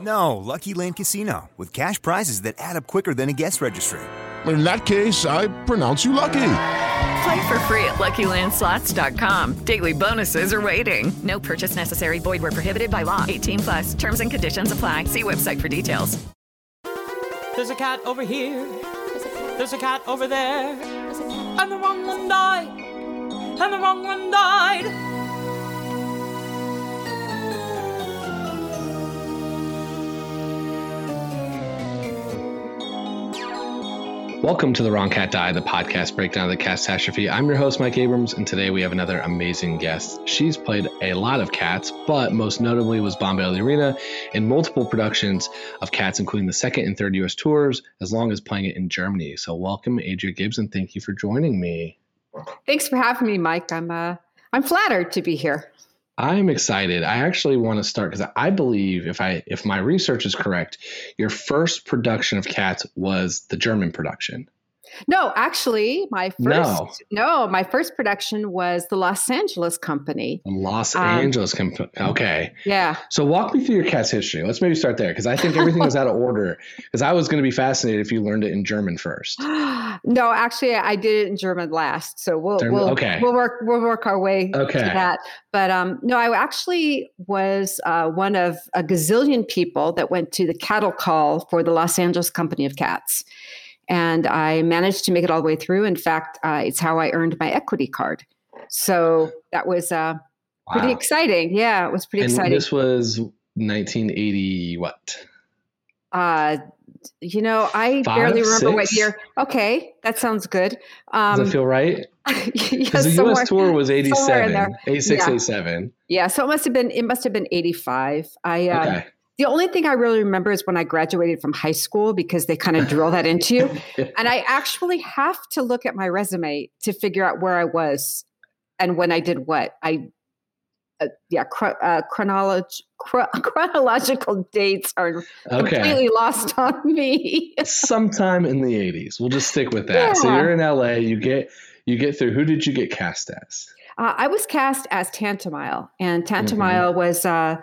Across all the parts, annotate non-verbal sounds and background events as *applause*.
No, Lucky Land Casino, with cash prizes that add up quicker than a guest registry. In that case, I pronounce you lucky. Play for free at LuckyLandSlots.com. Daily bonuses are waiting. No purchase necessary. Void where prohibited by law. 18 plus. Terms and conditions apply. See website for details. There's a cat over here. There's a cat over there. And the wrong one died. And the wrong one died. Welcome to The Wrong Cat Died, the podcast breakdown of the catastrophe. I'm your host, Mike Abrams, and today we have another amazing guest. She's played a lot of cats, but most notably was Bombalurina in multiple productions of cats, including the second and third US tours, as long as playing it in Germany. So welcome, Adrea Gibbs, and thank you for joining me. Thanks for having me, Mike. I'm uh, I'm flattered to be here. I'm excited. I actually want to start because I believe if I if my research is correct, your first production of Cats was the German production. No, actually, my first No. no, my first production was the Los Angeles Company. The Los Um, Angeles company. Okay. Yeah. So walk me through your cat's history. Let's maybe start there because I think everything was out of order. Because I was going to be fascinated if you learned it in German first. *gasps* no, actually, I did it in German last, so we'll German- we'll okay. we'll work we'll work our way Okay. to that. But um, no, I actually was uh, one of a gazillion people that went to the cattle call for the Los Angeles Company of Cats, and I managed to make it all the way through. In fact, uh, it's how I earned my equity card. So that was uh, pretty exciting. Yeah, it was pretty and exciting. this was 1980 what? Uh, you know, I Five, barely remember what year. Okay, that sounds good. Does Um, that feel right? *laughs* yes, the U.S. tour was somewhere 87, there. 86, Yeah. 87. Yeah, so it must have been it must have been 85. I uh, Okay. The only thing I really remember is when I graduated from high school because they kind of drill that into you. *laughs* And I actually have to look at my resume to figure out where I was and when I did what. I uh, yeah, chro- uh, chronolog- chro- *laughs* chronological dates are Okay. completely lost on me. *laughs* Sometime in the 80s. We'll just stick with that. So you're in LA. You get you get through. Who did you get cast as? Uh, I was cast as Tantomile, and Mm-hmm. Tantomile was uh,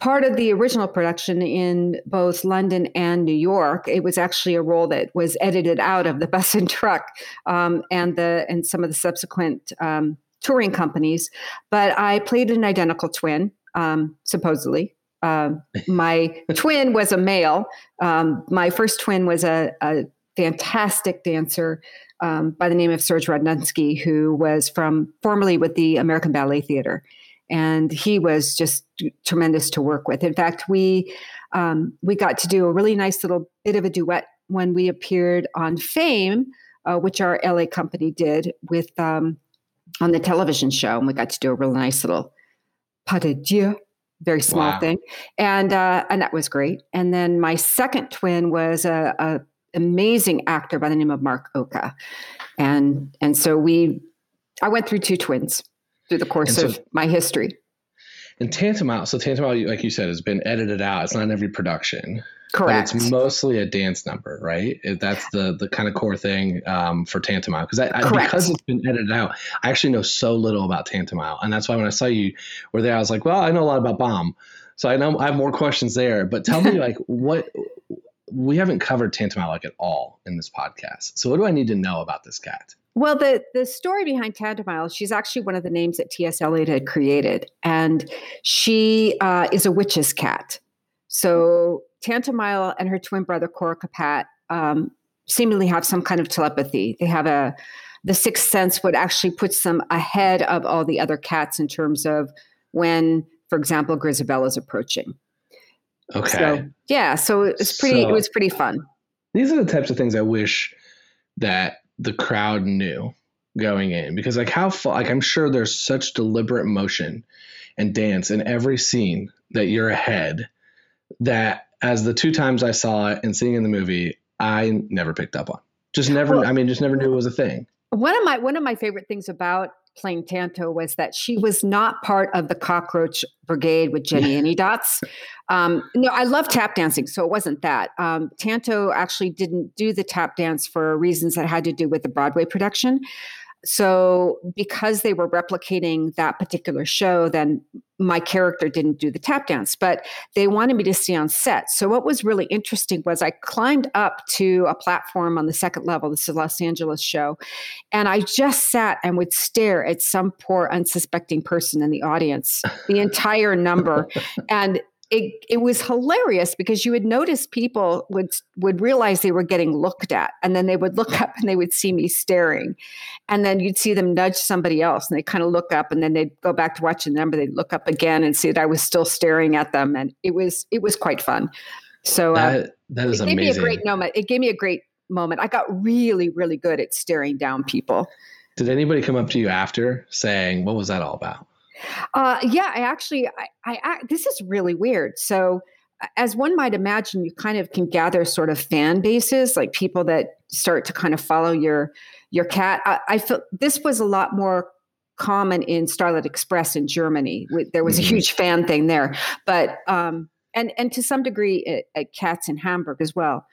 part of the original production in both London and New York. It was actually a role that was edited out of the *laughs* bus and truck um, and the and some of the subsequent um, touring companies. But I played an identical twin, um, supposedly. Um, *laughs* my twin was a male. Um, my first twin was a, a fantastic dancer um, by the name of Serge Rodnunski, who was from formerly with the American Ballet Theater, and he was just tremendous to work with. In fact, we um, we got to do a really nice little bit of a duet when we appeared on Fame, uh, which our LA company did with um, on the television show, and we got to do a really nice little pas de deux, very small Wow. thing, and uh, and that was great. And then my second twin was a, a amazing actor by the name of Mark Oka, and and so we, I went through two twins through the course so- of my history. And Tantamount. So Tantamount, like you said, has been edited out. It's not in every production. Correct. But it's mostly a dance number, right? That's the the kind of core thing um, for Tantamount. Because I, I, because it's been edited out, I actually know so little about Tantamount, and that's why when I saw you were there, I was like, well, I know a lot about Bomb, so I know I have more questions there. But tell me, *laughs* like, what we haven't covered Tantamount at all in this podcast. So what do I need to know about this cat? Well, the the story behind Tantomile, she's actually one of the names that T.S. Eliot had created, and she uh, is a witch's cat. So Tantomile and her twin brother Coricopat um, seemingly have some kind of telepathy. They have a the sixth sense what actually puts them ahead of all the other cats in terms of when, for example, Grizabella is approaching. Okay. So, yeah, so it was pretty. So- it was pretty fun. These are the types of things I wish that the crowd knew going in because like how fa- like I'm sure there's such deliberate motion and dance in every scene that you're ahead that as the two times I saw it and seeing in the movie I never picked up on. Just *laughs* never I mean just never knew it was a thing. One of my one of my favorite things about playing Tanto was that she was not part of the cockroach brigade with Jenny *laughs* Any Dots. Um, no, I love tap dancing, so it wasn't that. Um, Tanto actually didn't do the tap dance for reasons that had to do with the Broadway production. So, because they were replicating that particular show, then my character didn't do the tap dance, but they wanted me to stay on set. So, what was really interesting was I climbed up to a platform on the second level. This is a Los Angeles show. And I just sat and would stare at some poor unsuspecting person in the audience the entire number. *laughs* and it, it was hilarious because you would notice people would would realize they were getting looked at and then they would look up and they would see me staring. And then you'd see them nudge somebody else and they kind of look up and then they'd go back to watching the number they'd look up again and see that I was still staring at them and it was it was quite fun. So uh, That that is it gave me a great moment it gave me a great moment. I got really really good at staring down people. Did anybody come up to you after saying what was that all about? Uh, yeah, I actually, I, I, this is really weird. So, as one might imagine, you kind of can gather sort of fan bases, like people that start to kind of follow your your cat. I, I feel this was a lot more common in Starlight Express in Germany. There was a Mhm. huge fan thing there, but um, and and to some degree at, at Cats in Hamburg as well.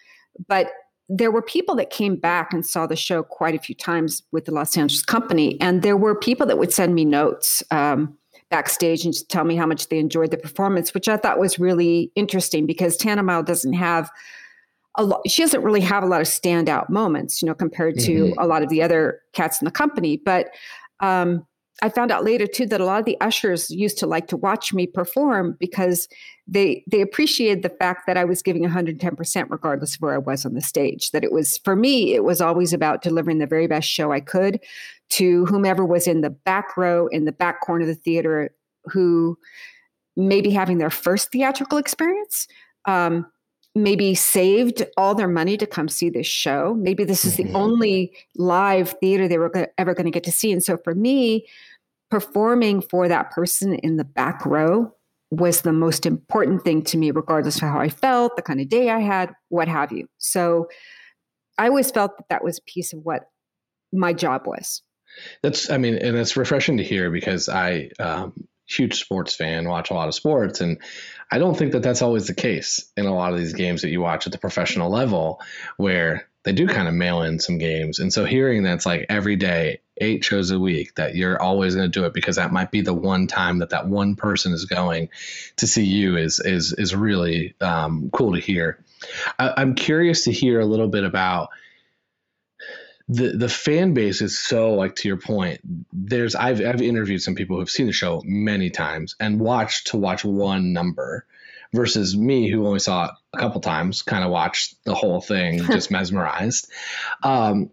But there were people that came back and saw the show quite a few times with the Los Angeles company, and there were people that would send me notes um, backstage and just tell me how much they enjoyed the performance, which I thought was really interesting because Tantomile doesn't have a lot. She doesn't really have a lot of standout moments, you know, compared to Mhm. a lot of the other cats in the company. But um, I found out later too that a lot of the ushers used to like to watch me perform because they they appreciated the fact that I was giving 110% regardless of where I was on the stage. That it was for me, it was always about delivering the very best show I could to whomever was in the back row in the back corner of the theater who maybe having their first theatrical experience. Um, maybe saved all their money to come see this show. Maybe this is the Mhm. only live theater they were go- ever going to get to see. And so for me, performing for that person in the back row was the most important thing to me, regardless of how I felt, the kind of day I had, what have you. So I always felt that that was a piece of what my job was. That's, I mean, and it's refreshing to hear because I, um, huge sports fan, watch a lot of sports, and I don't think that that's always the case in a lot of these games that you watch at the professional level, where they do kind of mail in some games. And so hearing that's like every day, eight shows a week, that you're always going to do it because that might be the one time that that one person is going to see you is is is really um, cool to hear. I, I'm curious to hear a little bit about the the fan base is so like to your point there's i've i've interviewed some people who've seen the show many times and watched to watch one number versus me who only saw it a couple times kind of watched the whole thing *laughs* just mesmerized. Um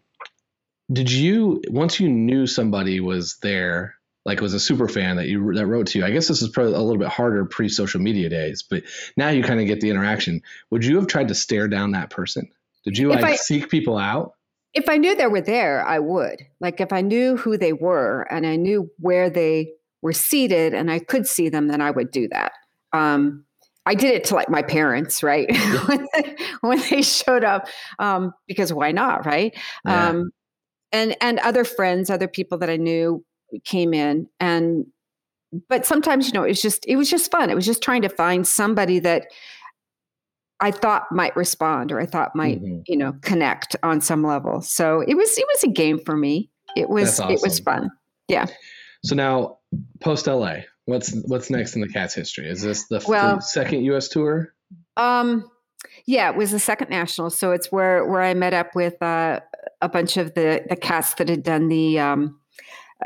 did you once you knew somebody was there like was a super fan that you that wrote to you i guess this is probably a little bit harder pre social media days but now you kind of get the interaction. Would you have tried to stare down that person? Did you If like I- seek people out If I knew they were there, I would. Like if I knew who they were and I knew where they were seated and I could see them, then I would do that. Um, I did it to like my parents, right? *laughs* when, they, when they showed up, um, because why not, right? Yeah. Um, and and other friends, other people that I knew came in, and but sometimes you know it was just it was just fun. It was just trying to find somebody that I thought might respond or I thought might Mhm. you know connect on some level. So it was it was a game for me. It was That's it was fun. Yeah. So now, post LA, what's what's next in the Cats history? Is this the, Well- the second U.S. tour? Um, yeah, it was the second national. So it's where where I met up with uh, a bunch of the the cats that had done the um,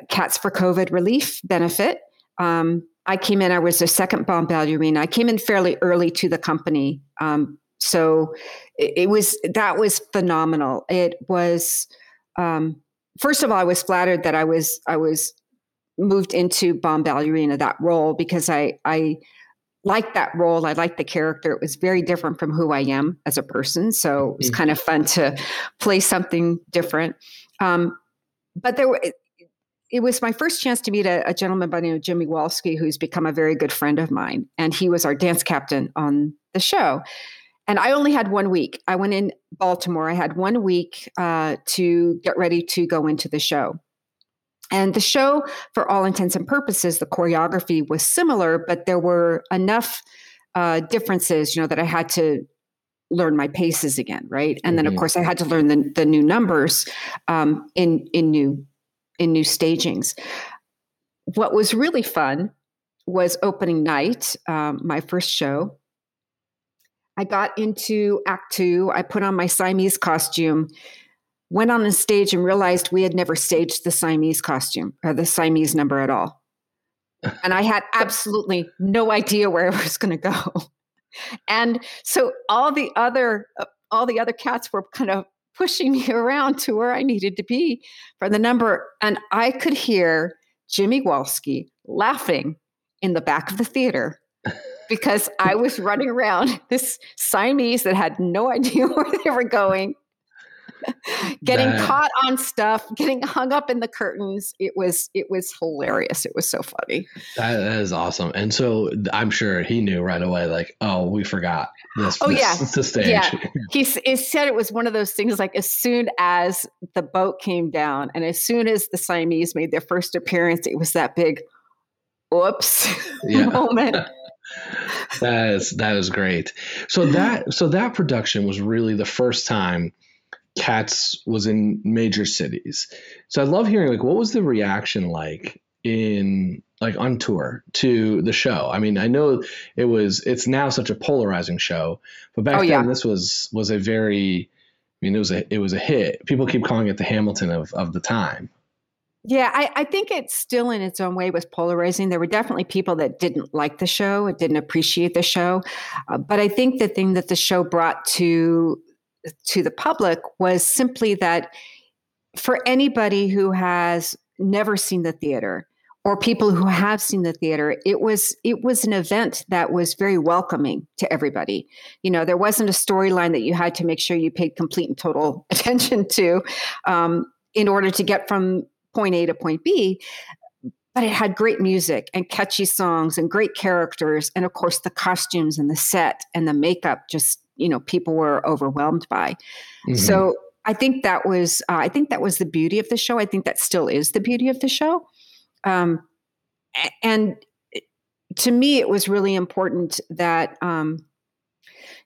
Cats for COVID relief benefit. Um, I came in. I was the second Bombalurina. I came in fairly early to the company. Um, so it, it, was that was phenomenal. It was um, first of all, I was flattered that I was I was moved into Bombalurina that role because I I liked that role. I liked the character. It was very different from who I am as a person. So it was mm-hmm. kind of fun to play something different. Um, but there were, it, was my first chance to meet a, a, gentleman by the name of Jimmy Walski, who's become a very good friend of mine. And he was our dance captain on the show. And I only had one week. I went in Baltimore. I had one week uh, to get ready to go into the show. And the show, for all intents and purposes, the choreography was similar, but there were enough uh, differences, you know, that I had to learn my paces again, right? And mm-hmm. then, of mm-hmm. course, I had to learn the, the new numbers um, in in new in new stagings. What was really fun was opening night, um, my first show. I got into Act Two. I put on my Siamese costume went on the stage and realized we had never staged the Siamese costume or the Siamese number at all. *laughs* And I had absolutely no idea where I was going to go. And so all the other uh, all the other cats were kind of pushing *laughs* me around to where I needed to be for the number and I could hear Jimmy Walski laughing in the back of the theater because I was running around *laughs* this Siamese that had no *laughs* idea where they were going *laughs* getting that, caught on stuff, getting hung up in the curtains. It was it was hilarious. It was so funny. that, that is awesome. And so I'm sure he knew right away, like, oh, we forgot this. Oh this, yeah, *laughs* the stage. Yeah. *laughs* he, he said it was one of those things. Like as soon as the boat came down, and as soon as the Siamese made their first appearance, it was that big, oops yeah. moment. that is that is great. So that so that production was really the first time Cats was in major cities. So I love hearing like what was the reaction like in like on tour to the show. I mean, I know it was it's now such a polarizing show, but back oh, then yeah. this was was a very I mean it was a it was a hit. People keep calling it the Hamilton of of the time. Yeah, I, I think it still in its own way was polarizing. There were definitely people that didn't like the show, it didn't appreciate the show. Uh, but I think the thing that the show brought to to the public was simply that for anybody who has never seen the theater or people who have seen the theater it was it was an event that was very welcoming to everybody. You know there wasn't a storyline that you had to make sure you paid complete and total *laughs* attention to um, in order to get from point a to point b but it had great music and catchy songs and great characters. And of course the costumes and the set and the makeup just you know people were overwhelmed by. Mm-hmm. So I think that was uh, I think that was the beauty of the show. I think that still is the beauty of the show. Um, and to me, it was really important that um,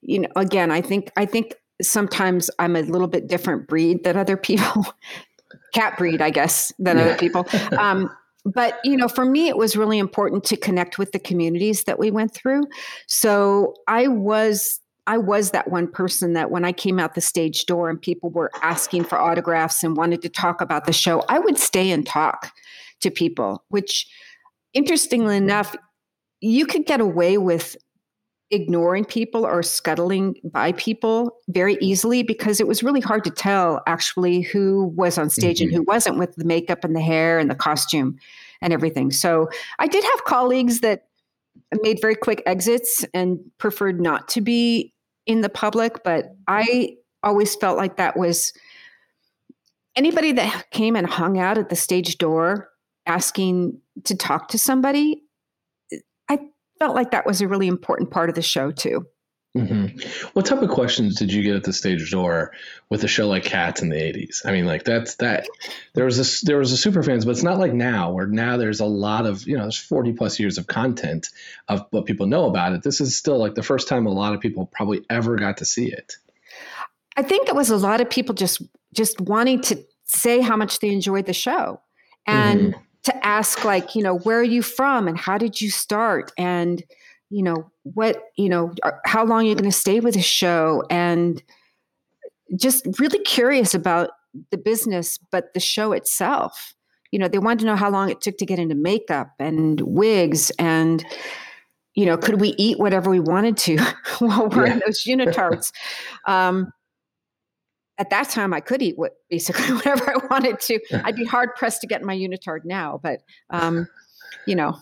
you know again I think I think sometimes I'm a little bit different breed than other *laughs* people. Cat breed, I guess, than yeah. other people. Um, but you know for me it was really important to connect with the communities that we went through so i was I was that one person that when I came out the stage door and people were asking for autographs and wanted to talk about the show, I would stay and talk to people, which interestingly enough, you could get away with ignoring people or scuttling by people very easily because it was really hard to tell actually who was on stage mm-hmm. and who wasn't with the makeup and the hair and the costume and everything. So I did have colleagues that made very quick exits and preferred not to be in the public, but I always felt like that was anybody that came and hung out at the stage door asking to talk to somebody. I felt like that was a really important part of the show, too. Mm-hmm. What type of questions did you get at the stage door with a show like Cats in the '80s? I mean, like that's that. There was a there was a super fans, but it's not like now, where now there's a lot of you know there's 40 plus years of content of what people know about it. This is still like the first time a lot of people probably ever got to see it. I think it was a lot of people just just wanting to say how much they enjoyed the show, and mm-hmm. to ask like you know where are you from and how did you start and you know what you know how long you're going to stay with the show and just really curious about the business but the show itself you know they wanted to know how long it took to get into makeup and wigs and you know, could we eat whatever we wanted to *laughs* while we're Yeah. in those unitards? *laughs* Um, at that time, I could eat what basically *laughs* whatever I wanted to. I'd be hard pressed to get my unitard now, but um, you know,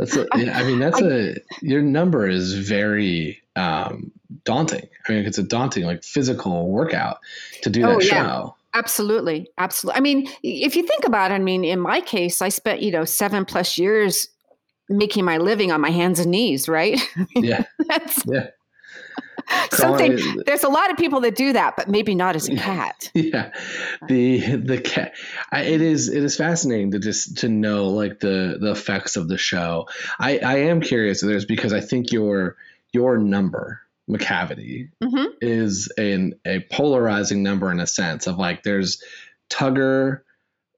That's a, *laughs* yeah, I mean, that's a your number is very um, daunting. I mean, it's a daunting like physical workout to do that Oh, yeah. show. Absolutely. Absolutely. I mean, if you think about it, I mean, in my case, I spent, you know, seven plus years making my living on my hands and knees, right? *laughs* Yeah, *laughs* that's yeah, *laughs* something. There's a lot of people that do that, but maybe not as a cat. *laughs* yeah. The the cat. I, it is it is fascinating to just to know like the the effects of the show. I I am curious. There's because I think your your number Macavity hmm is an a polarizing number in a sense of like there's Tugger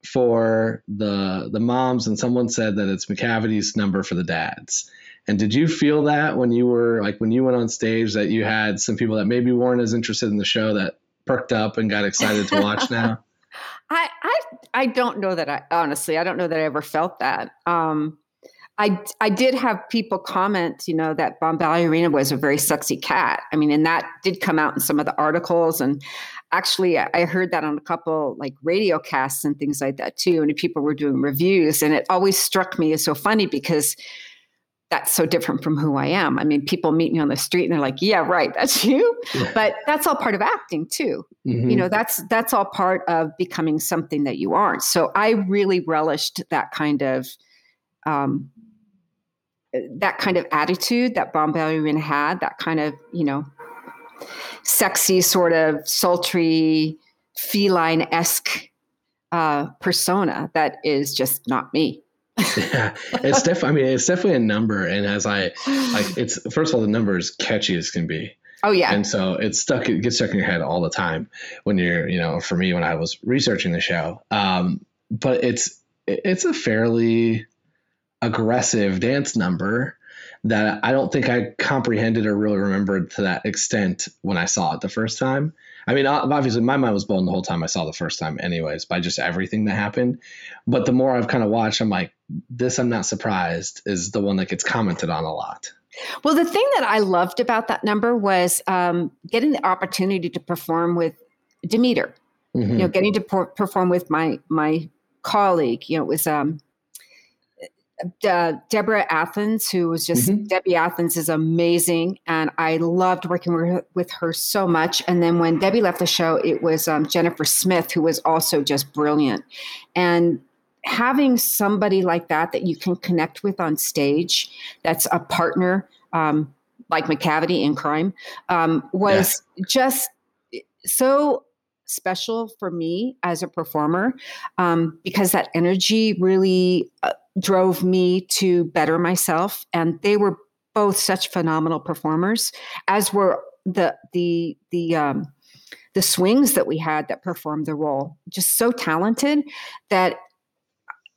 for the the moms and someone said that it's Macavity's number for the dads. And did you feel that when you were like when you went on stage that you had some people that maybe weren't as interested in the show that perked up and got excited to watch now? *laughs* I, I, I don't know that I honestly, I don't know that I ever felt that. Um, I, I did have people comment, you know, that Bombalurina was a very sexy cat. I mean, and that did come out in some of the articles. And actually, I heard that on a couple like radio casts and things like that too. And people were doing reviews. And it always struck me as so funny because that's so different from who I am. I mean, people meet me on the street and they're like, yeah, right, *laughs* that's you. Yeah. But that's all part of acting too Mhm. you know that's that's all part of becoming something that you aren't so i really relished that kind of um that kind of attitude that Bombalurina had that kind of you know sexy sort of sultry feline-esque uh persona that is just not me *laughs* yeah, it's definitely. I mean, it's definitely a number, and as I like, *sighs* it's first of all, the number is catchy as can be. oh yeah And so it's stuck, it gets stuck in your head all the time when you're, you know, for me, when I was researching the show. Um, but it's, it's a fairly aggressive dance number that I don't think I comprehended or really remembered to that extent when I saw it the first time. I mean, obviously, my mind was blown the whole time I saw the first time, anyways, by just everything that happened. But the more I've kind of watched, I'm like, this, I'm not surprised, is the one that gets commented on a lot. Well, the thing that I loved about that number was um, getting the opportunity to perform with Demeter. Mhm. You know, getting to per- perform with my my colleague. You know, it was um, De- Deborah Athens, who was just Mhm. Debbie Athens is amazing, and I loved working with her, with her so much. And then when Debbie left the show, it was um, Jennifer Smith, who was also just brilliant, and having somebody like that that you can connect with on stage that's a partner um, like Macavity in crime um, was just so special for me as a performer um, because that energy really uh, drove me to better myself and they were both such phenomenal performers as were the the the um, the swings that we had that performed the role just so talented that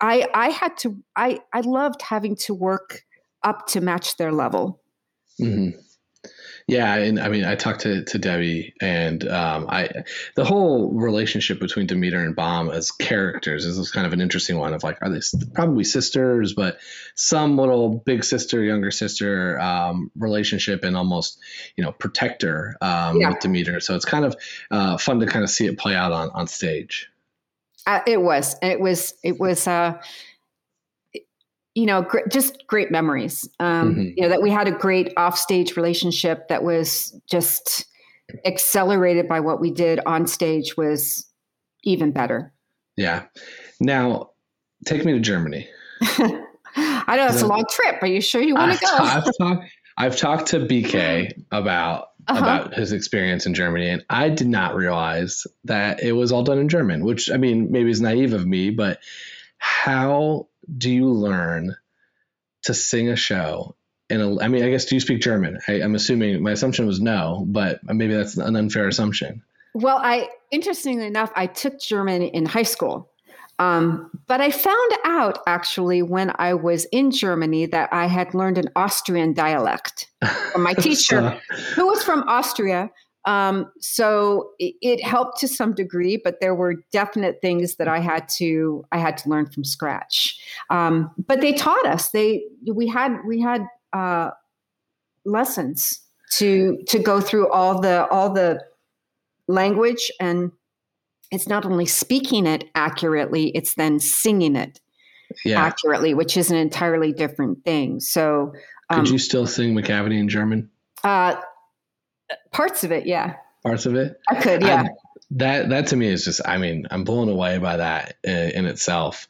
I I had to I I loved having to work up to match their level. hmm Yeah, and I mean, I talked to, to Debbie, and um, I the whole relationship between Demeter and Bomb as characters is kind of an interesting one. Of like, are they probably sisters, but some little big sister, younger sister um, relationship, and almost you know protector um, Yeah. with Demeter. So it's kind of uh, fun to kind of see it play out on on stage. Uh, it was it was it was uh you know gr- just great memories um Mhm. you know that we had a great offstage relationship that was just accelerated by what we did on stage was even better Yeah. Now, take me to Germany. *laughs* i know it's a long trip are you sure you want I've, to go ta- *laughs* I've talked. I've talked to BK about Uh-huh. about his experience in Germany, and I did not realize that it was all done in German. Which I mean, maybe is naive of me, but how do you learn to sing a show? In a, I mean, I guess do you speak German? I, I'm assuming my assumption was no, but maybe that's an unfair assumption. Well, I interestingly enough, I took German in high school. Um, but I found out actually when I was in Germany that I had learned an Austrian dialect from my *laughs* teacher, who was from Austria. Um, so it, it helped to some degree, but there were definite things that I had to I had to learn from scratch. Um, but they taught us. They we had we had uh, lessons to to go through all the all the language and it's not only speaking it accurately it's then singing it Yeah. accurately which is an entirely different thing so um, Could you still sing Macavity in German? uh, parts of it yeah. Parts of it? i could yeah. I- that that to me is just i mean i'm blown away by that in, in itself.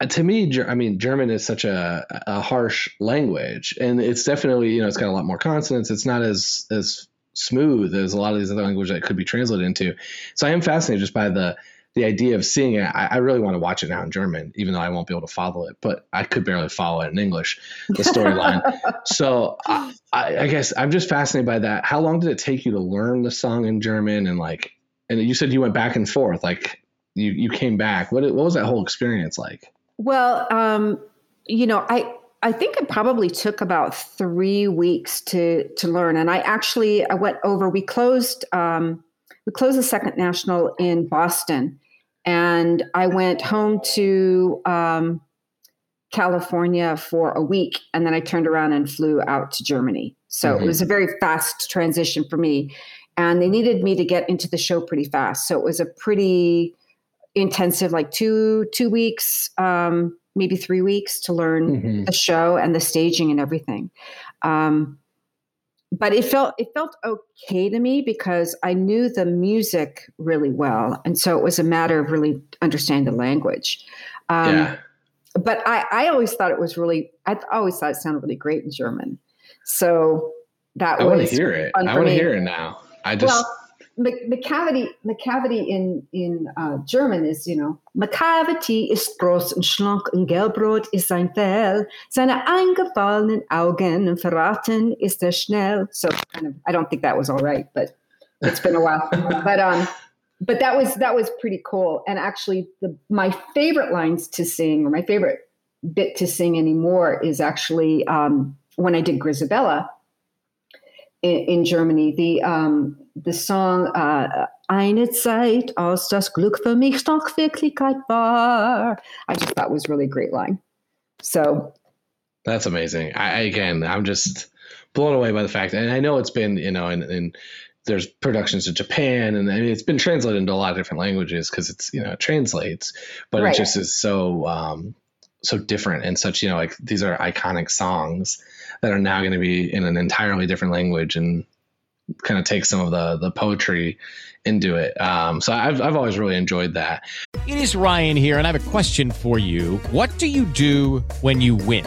Uh, to me Ger- i mean german is such a, a harsh language and it's definitely you know it's got a lot more consonants. It's not as as smooth as a lot of these other languages that could be translated into. So i am fascinated just by the the idea of seeing it i, I really want to watch it now in german even though i won't be able to follow it but i could barely follow it in english the storyline. *laughs* So I, I, guess i'm just fascinated by that. How long did it take you to learn the song in german and like and you said you went back and forth like you you came back. What what was that whole experience like? Well, um, you know, I I think it probably took about three weeks to to learn, and I actually I went over. We closed um, we closed the second national in Boston, and I went home to um, California for a week, and then I turned around and flew out to Germany. So Mhm. it was a very fast transition for me, and they needed me to get into the show pretty fast. So it was a pretty intensive like two two weeks um maybe three weeks to learn Mhm. the show and the staging and everything um but it felt it felt okay to me because i knew the music really well. And so it was a matter of really understanding the language. Um yeah. but i i always thought it was really i always thought it sounded really great in german. So that i was want to hear it. i want to hear it now. I just Well, Macavity, Macavity in in uh, German is, you know, Macavity ist groß und schlank und gelbrot ist sein Fell. Seine eingefallenen Augen und verraten ist er schnell. So kind of, I don't think that was all right, but it's been a while. *laughs* but um, but that was that was pretty cool. And actually, the my favorite lines to sing, or my favorite bit to sing anymore, is actually um, when I did Grizabella in, in Germany. The um, the song uh, "Eine Zeit, als das Glück für mich doch Wirklichkeit war." I just thought was really great line. So That's amazing. I, I again, I'm just blown away by the fact, and I know it's been, you know, and, and there's productions in Japan, and I mean, it's been translated into a lot of different languages because it's, you know, it translates, but Right. it just is so, um, so different and such, you know, like these are iconic songs that are now going to be in an entirely different language and kind of take some of the the poetry into it. Um, so I've I've always really enjoyed that. It is Ryan here, and I have a question for you. What do you do when you win?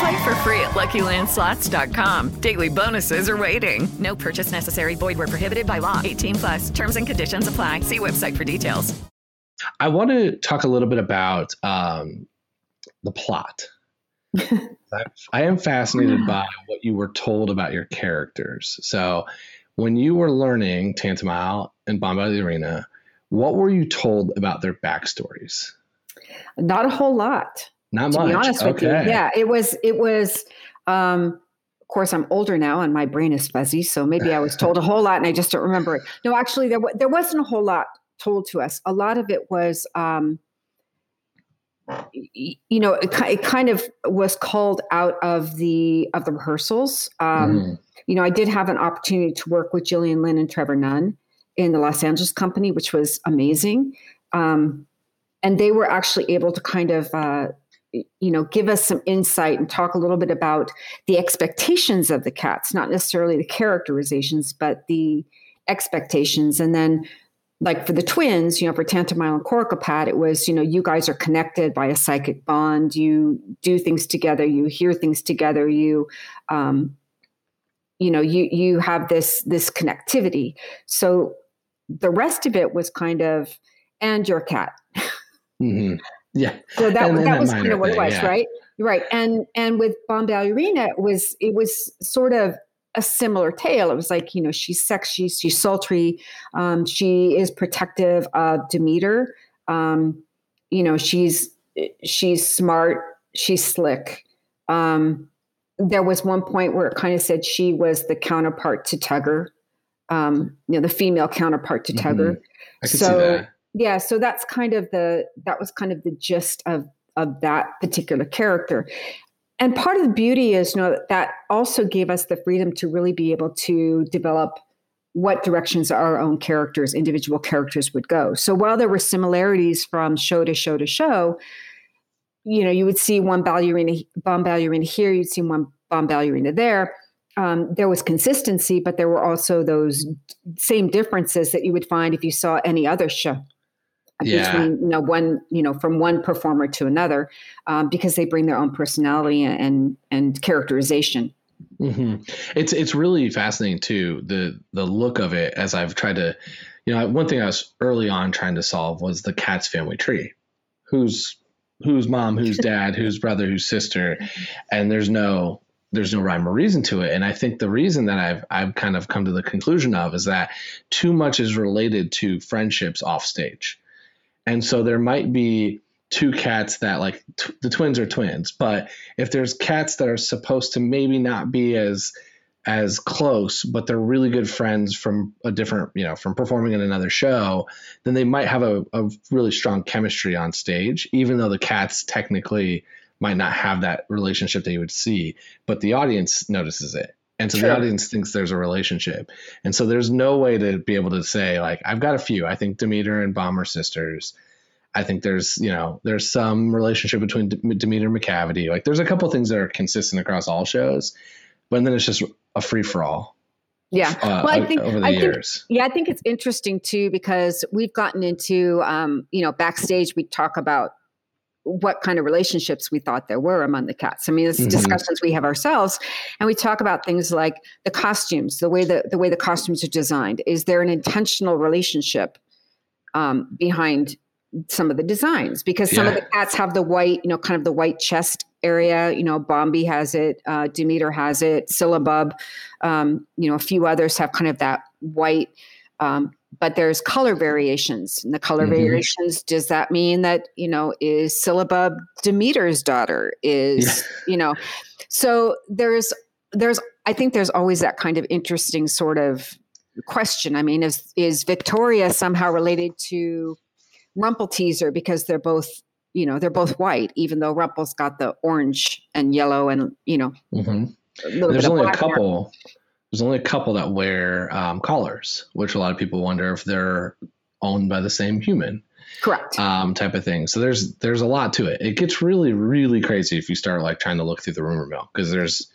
Play for free at LuckyLandSlots.com. Daily bonuses are waiting. No purchase necessary. Void where prohibited by law. 18 plus. Terms and conditions apply. See website for details. I want to talk a little bit about um, the plot. *laughs* I, I am fascinated *laughs* by what you were told about your characters. So, when you were learning Tantamile and Bombalurina, what were you told about their backstories? not a whole lot. Not to much. be honest with you. Yeah, it was it was um of course I'm older now and my brain is fuzzy, so maybe I was told a whole lot and I just don't remember it. No, actually there wa- there wasn't a whole lot told to us. A lot of it was um you know, it, it kind of was called out of the of the rehearsals. Um, Mhm. You know, I did have an opportunity to work with Gillian Lynne and Trevor Nunn in the Los Angeles company, which was amazing. Um, and they were actually able to kind of uh, you know give us some insight and talk a little bit about the expectations of the cats not necessarily the characterizations but the expectations and then like for the twins, you know, for Tantomile and Coricopat, it was, you know, you guys are connected by a psychic bond. You do things together. You hear things together. You, um, you know, you you have this this connectivity. So the rest of it was kind of, and your cat. Mm-hmm. Yeah. So that And- that was kind of what it was, yeah. right? Right. And and with Bombalurina, it was it was sort of a similar tale. It was like, you know, she's sexy, she's sultry, um, she is protective of Demeter. Um, you know, she's she's smart, she's slick. Um, there was one point where it kind of said she was the counterpart to Tugger, um, you know, the female counterpart to Tugger. Mhm. I can see so that. Yeah, so that's kind of the that was kind of the gist of of that particular character. And part of the beauty is, you know, that also gave us the freedom to really be able to develop what directions our own characters, individual characters would go. So while there were similarities from show to show to show, you know, you would see one ballerina, Bombalurina here, you'd see one Bombalurina there. Um, there was consistency, but there were also those same differences that you would find if you saw any other show Yeah. between you know one you know from one performer to another um, because they bring their own personality and and characterization. hmm It's it's really fascinating too the the look of it as I've tried to, you know, one thing I was early on trying to solve was the cat's family tree, who's who's mom, who's *laughs* dad, who's brother, who's sister, and there's no there's no rhyme or reason to it. And I think the reason that I've I've kind of come to the conclusion of is that too much is related to friendships off stage, and so there might be two cats that like t- the twins are twins but if there's cats that are supposed to maybe not be as as close but they're really good friends from a different you know from performing in another show then they might have a, a really strong chemistry on stage even though the cats technically might not have that relationship that you would see but the audience notices it and so the audience thinks there's a relationship and so there's no way to be able to say like i've got a few i think demeter and Bomber sisters I think there's, you know, there's some relationship between D- Demeter and Macavity. Like there's a couple things that are consistent across all shows, but then it's just a free for all. Yeah. Uh, well, I think over the I think yeah, I think it's interesting too because we've gotten into um, you know backstage we talk about what kind of relationships we thought there were among the cats. I mean, it's Mhm. discussions we have ourselves, and we talk about things like the costumes, the way the the way the costumes are designed. Is there an intentional relationship um, behind some of the designs? Because some of the cats have the white, you know, kind of the white chest area. You know, Bombi has it, uh, Demeter has it, Syllabub, um, you know, a few others have kind of that white. Um, but there's color variations. And the color Mhm. variations, does that mean that, you know, is Syllabub Demeter's daughter? Is, you know, so there's, there's, I think there's always that kind of interesting sort of question. I mean, is, is Victoria somehow related to Rumpleteazer because they're both, you know, they're both white, even though Rumple's got the orange and yellow and, you know, hmm a There's only a couple. There's only a couple that wear um, collars, which a lot of people wonder if they're owned by the same human. Correct. Um, type of thing. So there's there's a lot to it. It gets really really crazy if you start like trying to look through the rumor mill because there's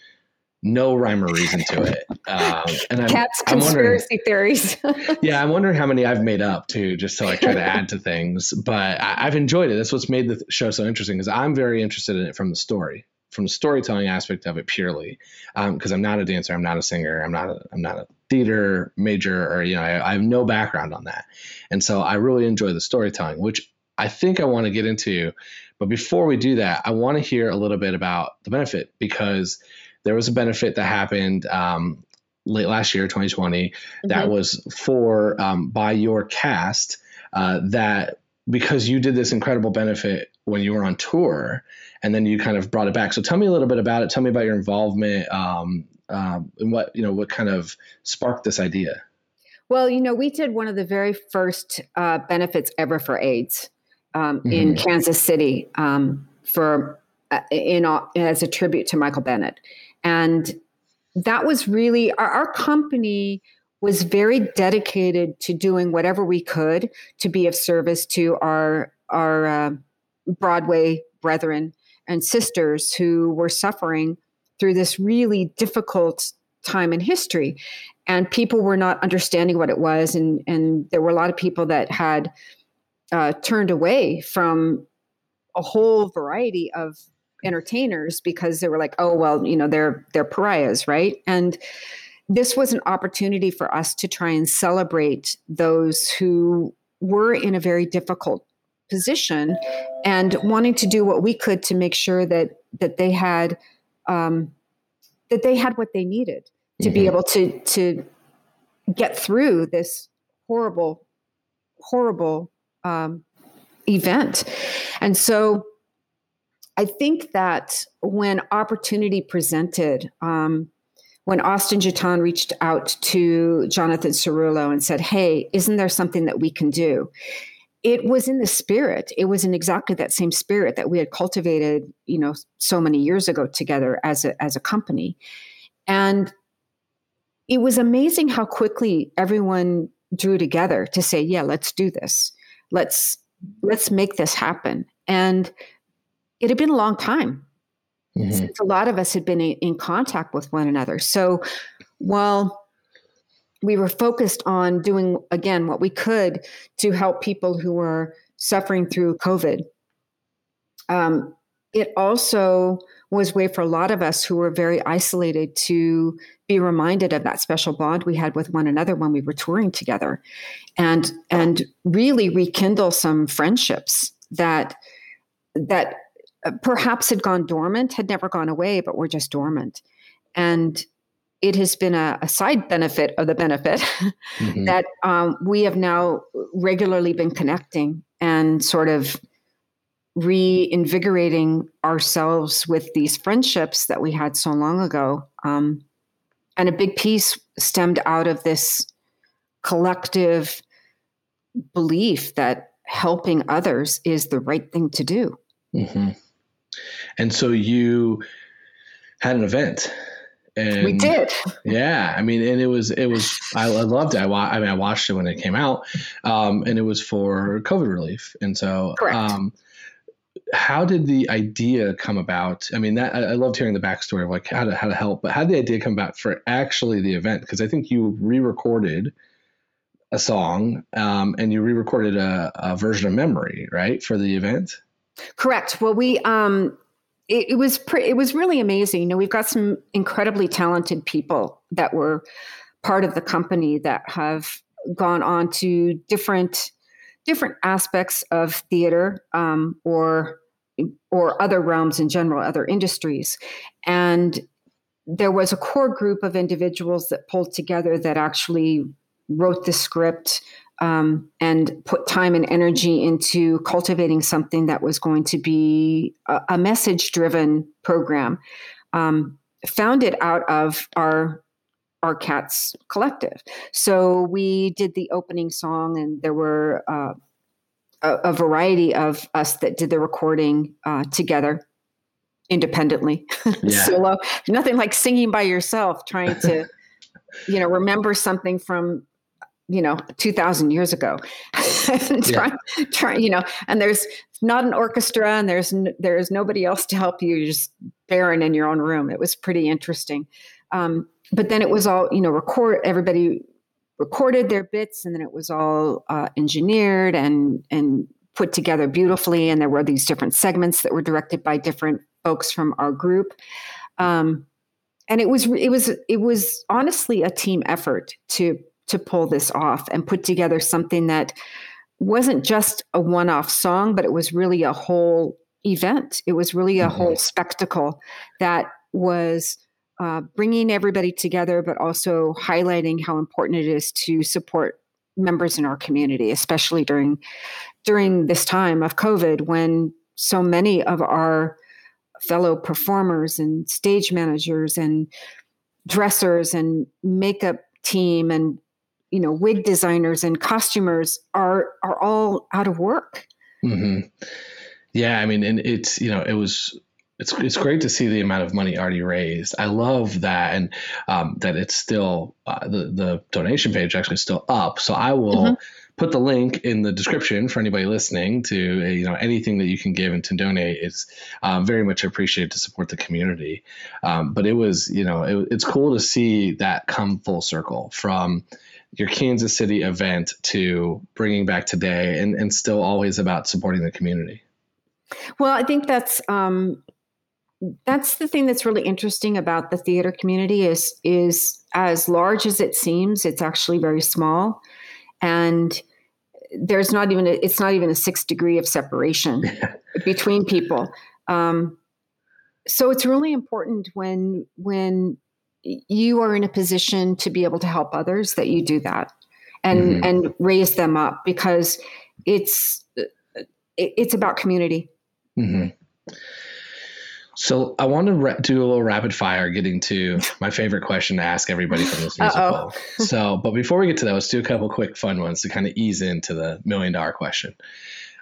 no rhyme or reason to it. Um, and I'm, Cats conspiracy theories. *laughs* yeah, I'm wondering how many I've made up too, just to like try to *laughs* add to things. But I, I've enjoyed it. That's what's made the show so interesting because I'm very interested in it from the story, from the storytelling aspect of it purely. Because I'm not a dancer, I'm not a singer, I'm not a, I'm not a theater major, or you know, I, I have no background on that, and so I really enjoy the storytelling, which I think I want to get into. But before we do that, I want to hear a little bit about the benefit because there was a benefit that happened um, late last year, 2020, that Mhm. was for um, by your cast uh, that because you did this incredible benefit when you were on tour and then you kind of brought it back. So tell me a little bit about it. Tell me about your involvement um, um, and what, you know, what kind of sparked this idea. Well, you know, we did one of the very first uh, benefits ever for AIDS um, in Mhm. Kansas City um, for uh, in uh, as a tribute to Michael Bennett, and that was really our, our company was very dedicated to doing whatever we could to be of service to our our uh, Broadway brethren and sisters who were suffering through this really difficult time in history. And people were not understanding what it was and and there were a lot of people that had uh, turned away from a whole variety of entertainers because they were like oh well you know they're they're pariahs right? And this was an opportunity for us to try and celebrate those who were in a very difficult position and wanting to do what we could to make sure that that they had um, that they had what they needed to mm-hmm. be able to to get through this horrible horrible um, event and so i think that when opportunity presented um, when Austin Jeton reached out to Jonathan Cerullo and said, Hey, isn't there something that we can do? It was in the spirit. It was in exactly that same spirit that we had cultivated, you know, so many years ago together as a as a company. And it was amazing how quickly everyone drew together to say, yeah, let's do this. Let's let's make this happen. And it had been a long time mm-hmm. since a lot of us had been in contact with one another. So while we were focused on doing again what we could to help people who were suffering through COVID, um, it also was way for a lot of us who were very isolated to be reminded of that special bond we had with one another when we were touring together and and really rekindle some friendships that that uh, perhaps had gone dormant, had never gone away, but were just dormant. And it has been a, a side benefit of the benefit *laughs* mm-hmm. that um, we have now regularly been connecting and sort of reinvigorating ourselves with these friendships that we had so long ago. Um, and a big piece stemmed out of this collective belief that helping others is the right thing to do. Mm-hmm. And so you had an event. And we did. Yeah, I mean, and it was it was I, loved it. I, wa- I mean, I watched it when it came out, um, and it was for COVID relief. And so, Correct. Um, how did the idea come about? I mean, that I, I loved hearing the backstory of like how to how to help, but how did the idea come about for actually the event? Because I think you re-recorded a song um, and you re-recorded a, a version of Memory, right, for the event. Correct. Well, we um, it, it was it was really amazing. You know, we've got some incredibly talented people that were part of the company that have gone on to different different aspects of theater um, or or other realms in general, other industries, and there was a core group of individuals that pulled together that actually wrote the script, um, and put time and energy into cultivating something that was going to be a, a message driven program um, founded out of our our cats collective so we did the opening song and there were uh, a, a, variety of us that did the recording uh, together independently *laughs* yeah. solo nothing like singing by yourself trying to you know remember something from you know 2000 years ago. *laughs* Try, yeah. try, you know and there's not an orchestra and there's there's nobody else to help you. You're just barren in your own room. It was pretty interesting. Um, but then it was all you know record everybody recorded their bits and then it was all uh, engineered and and put together beautifully. And there were these different segments that were directed by different folks from our group. Um, and it was it was it was honestly a team effort to to pull this off and put together something that wasn't just a one off song, but it was really a whole event. It was really a mm-hmm. whole spectacle that was uh, bringing everybody together, but also highlighting how important it is to support members in our community, especially during during this time of COVID when so many of our fellow performers and stage managers and dressers and makeup team and you know wig designers and costumers are are all out of work mm-hmm. yeah i mean and it's you know it was it's it's great to see the amount of money already raised. I love that, and um, that it's still uh, the the donation page actually still up. So I will mm-hmm. put the link in the description for anybody listening to uh, you know anything that you can give and to donate is um, very much appreciated to support the community. Um, but it was you know it, it's cool to see that come full circle from your Kansas City event to bringing back today and, and still always about supporting the community. Well, I think that's um, that's the thing that's really interesting about the theater community is is as large as it seems, it's actually very small, and there's not even a, it's not even a six degree of separation *laughs* between people. Um, so it's really important when when you are in a position to be able to help others that you do that and mm-hmm. and raise them up because it's it's about community. Mm-hmm. So I want to ra- do a little rapid fire, getting to my favorite question to ask everybody from this musical. *laughs* so, but before we get to that, let's do a couple quick fun ones to kind of ease into the million dollar question.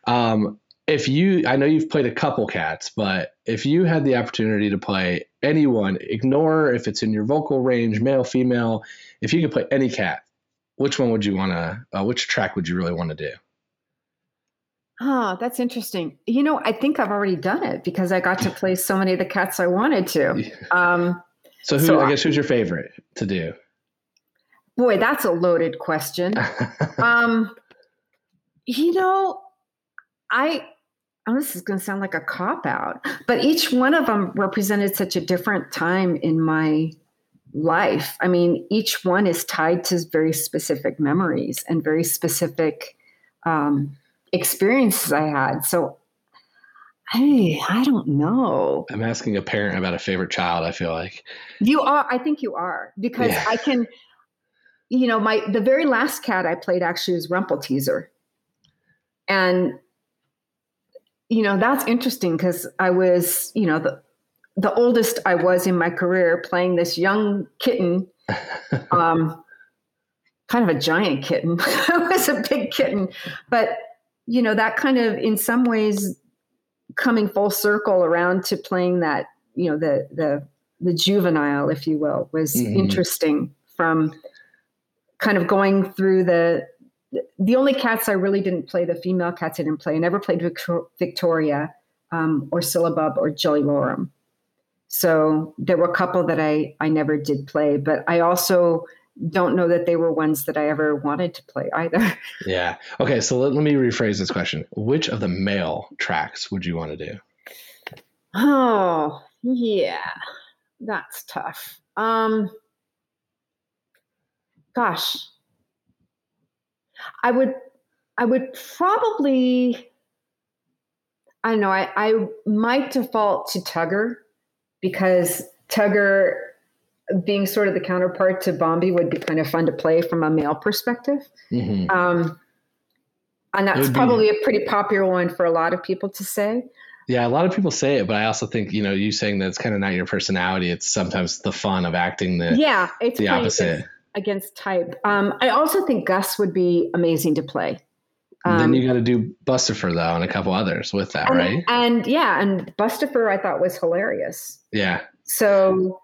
Um, if you, I know you've played a couple cats, but if you had the opportunity to play anyone, ignore if it's in your vocal range, male, female. If you could play any cat, which one would you want to? Uh, which track would you really want to do? Oh, that's interesting. You know, I think I've already done it because I got to *laughs* play so many of the cats I wanted to. Um, so, who? So I guess who's your favorite to do? Boy, that's a loaded question. *laughs* um, you know, I. Oh, this is going to sound like a cop out, but each one of them represented such a different time in my life. I mean, each one is tied to very specific memories and very specific um, experiences I had. So, hey, I don't know. I'm asking a parent about a favorite child. I feel like you are. I think you are because yeah. I can. You know, my the very last cat I played actually was Rumpleteazer, and you know that's interesting because I was you know the the oldest I was in my career playing this young kitten. *laughs* um, kind of a giant kitten. *laughs* I was a big kitten, but you know, that kind of in some ways coming full circle around to playing that, you know, the the the juvenile, if you will, was mm-hmm. interesting from kind of going through the the only cats I really didn't play, the female cats I didn't play. I never played Victoria um, or Syllabub or Jellylorum. So there were a couple that I I never did play, but I also don't know that they were ones that I ever wanted to play either. *laughs* yeah. Okay. So let, let me rephrase this question. Which of the male tracks would you want to do? Oh, yeah. That's tough. Um, gosh. I would, I would probably, I don't know, I, I might default to Tugger because Tugger being sort of the counterpart to Bombi would be kind of fun to play from a male perspective. Mm-hmm. Um, and that's probably be, a pretty popular one for a lot of people to say. Yeah, a lot of people say it, but I also think you know you saying that it's kind of not your personality. It's sometimes the fun of acting the yeah, it's the opposite against type. Um, I also think Gus would be amazing to play. Um, then you got to do Bustopher though, and a couple others with that, and, right? And yeah, and Bustopher I thought was hilarious. Yeah. So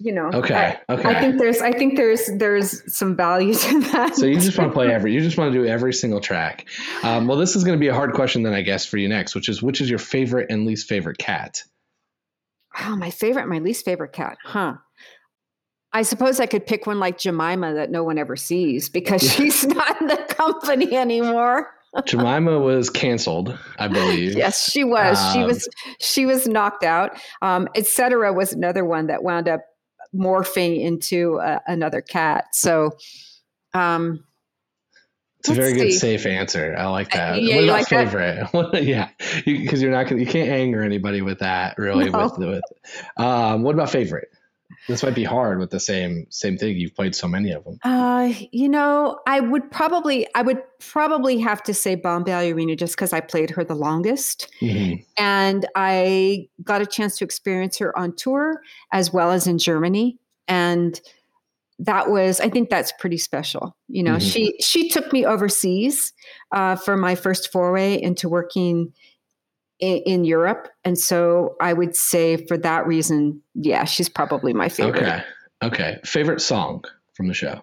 you know okay I, okay i think there's i think there's there's some value to that so you just want to play *laughs* every you just want to do every single track um, well this is going to be a hard question then i guess for you next which is which is your favorite and least favorite cat oh my favorite my least favorite cat huh I suppose I could pick one like Jemima that no one ever sees because she's *laughs* not in the company anymore. Jemima was canceled, I believe. yes, she was. Um, she was. She was knocked out. Um, Etcetera was another one that wound up morphing into uh, another cat. So, um, it's a very see. good safe answer. I like uh, that. Uh, yeah, what about like favorite? *laughs* yeah, because you, are not gonna, you can't anger anybody with that really. *laughs* No. With, with um, what about favorite? This might be hard with the same same thing. You've played so many of them. Uh, you know, I would probably I would probably have to say Bombalurina just because I played her the longest, mm-hmm. and I got a chance to experience her on tour as well as in Germany, and that was I think that's pretty special. You know, mm-hmm. she she took me overseas uh, for my first foray into working in, in, Europe. And so I would say for that reason, yeah, she's probably my favorite. Okay. Okay. Favorite song from the show?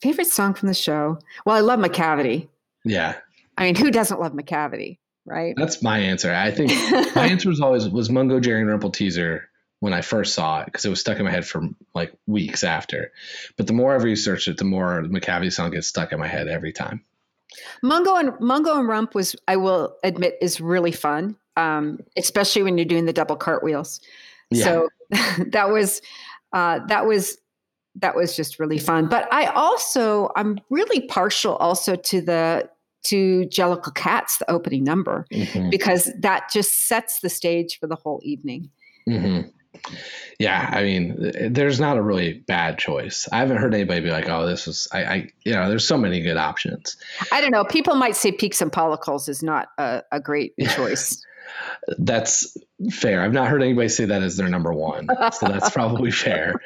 Favorite song from the show? Well, I love Macavity. Yeah. I mean, who doesn't love Macavity, right? That's my answer. I think *laughs* my answer was always was Mungojerrie and Rumpleteazer when I first saw it because it was stuck in my head for like weeks after. But the more I researched it, the more the Macavity song gets stuck in my head every time. Mungo and Mungo and Rump was, I will admit, is really fun, um, especially when you're doing the double cartwheels. Yeah. So *laughs* that was uh, that was that was just really fun. But I also I'm really partial also to the to Jellicle Cats, the opening number, Mhm. because that just sets the stage for the whole evening. hmm Yeah, I mean, there's not a really bad choice. I haven't heard anybody be like, "Oh, this was," I, I you know, there's so many good options. I don't know. People might say Pekes and Pollicles is not a, a great choice. That's fair. I've not heard anybody say that as their number one, so that's *laughs* probably fair.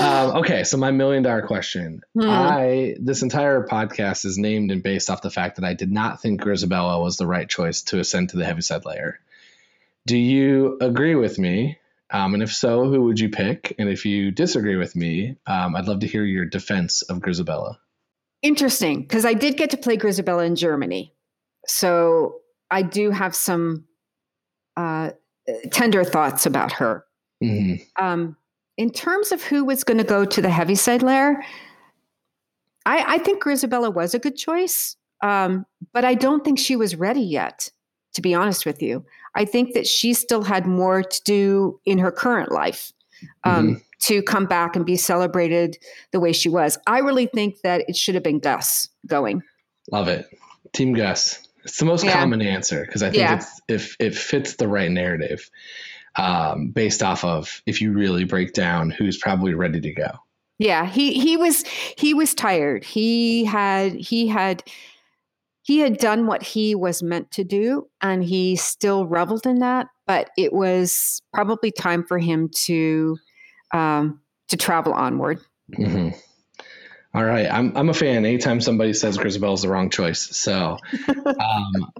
Um, okay, so my million dollar question: Hmm. I this entire podcast is named and based off the fact that I did not think Grizabella was the right choice to ascend to the heaviside layer. Do you agree with me? Um, and if so, who would you pick? And if you disagree with me, um, I'd love to hear your defense of Grizabella. Interesting, because I did get to play Grizabella in Germany, so I do have some uh, tender thoughts about her. hmm Um, in terms of who was going to go to the Heaviside Layer, I, I think Grizabella was a good choice, um, but I don't think she was ready yet. To be honest with you, I think that she still had more to do in her current life um, to come back and be celebrated the way she was. I really think that it should have been Gus going. Love it, Team Gus. It's the most Yeah. common answer because I think Yeah. it's if it fits the right narrative, um, based off of if you really break down who's probably ready to go. Yeah, he he was he was tired. He had he had he had done what he was meant to do and he still reveled in that, but it was probably time for him to um to travel onward. hmm All right, I'm I'm a fan. Anytime somebody says Grizabella's the wrong choice, so *laughs* um,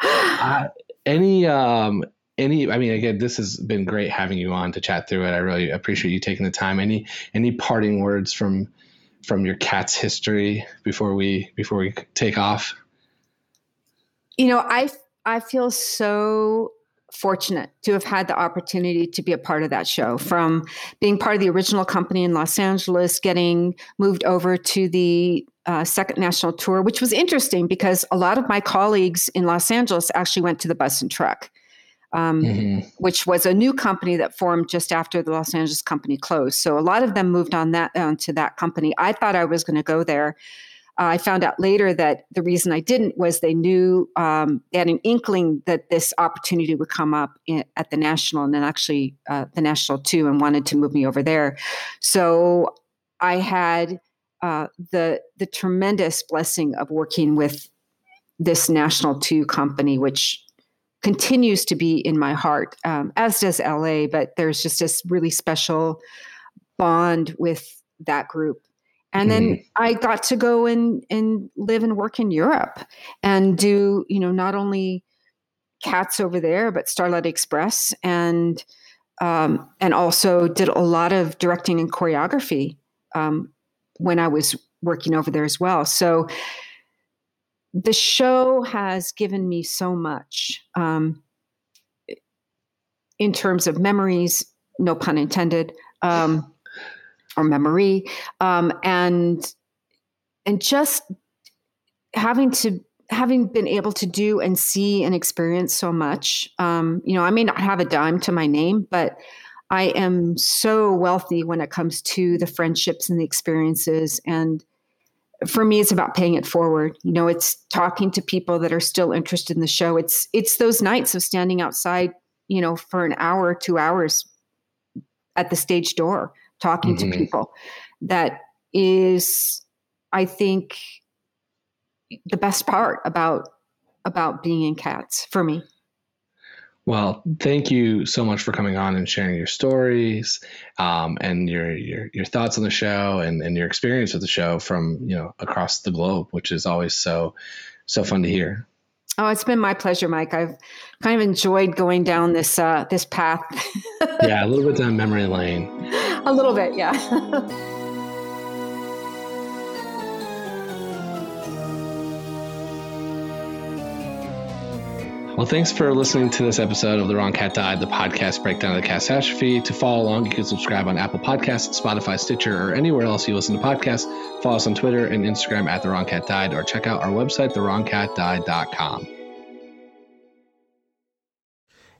I, any um any I mean again, this has been great having you on to chat through it. I really appreciate you taking the time. Any any parting words from from your cat's history before we before we take off? You know, I I feel so fortunate to have had the opportunity to be a part of that show from being part of the original company in Los Angeles, getting moved over to the uh, second national tour, which was interesting because a lot of my colleagues in Los Angeles actually went to the bus and truck. Um, Mhm. which was a new company that formed just after the Los Angeles company closed. So a lot of them moved on that onto that company. I thought I was going to go there. Uh, I found out later that the reason I didn't was they knew um, they had an inkling that this opportunity would come up in, at the national and then actually uh, the national too, and wanted to move me over there. So I had uh, the the tremendous blessing of working with this national two company, which continues to be in my heart, um, as does LA. But there's just this really special bond with that group. And then I got to go and and live and work in Europe and do you know not only cats over there but Starlight Express and um, and also did a lot of directing and choreography um, when I was working over there as well. So the show has given me so much um, in terms of memories, no pun intended, um, or memory, um, and and just having to having been able to do and see and experience so much. Um, you know, I may not have a dime to my name, but I am so wealthy when it comes to the friendships and the experiences and for me it's about paying it forward you know it's talking to people that are still interested in the show it's it's those nights of standing outside you know for an hour two hours at the stage door talking Mhm. to people that is i think the best part about about being in cats for me Well, thank you so much for coming on and sharing your stories um, and your, your your thoughts on the show and, and your experience with the show from you know across the globe, which is always so so fun to hear. oh it's been my pleasure mike i've kind of enjoyed going down this uh this path *laughs* yeah, a little bit down memory lane a little bit, yeah. *laughs* Well, thanks for listening to this episode of The Wrong Cat Died, the podcast breakdown of the catastrophe. To follow along, you can subscribe on Apple Podcasts, Spotify, Stitcher, or anywhere else you listen to podcasts. Follow us on Twitter and Instagram at The Wrong Cat Died, or check out our website, TheWrongCatDied.com.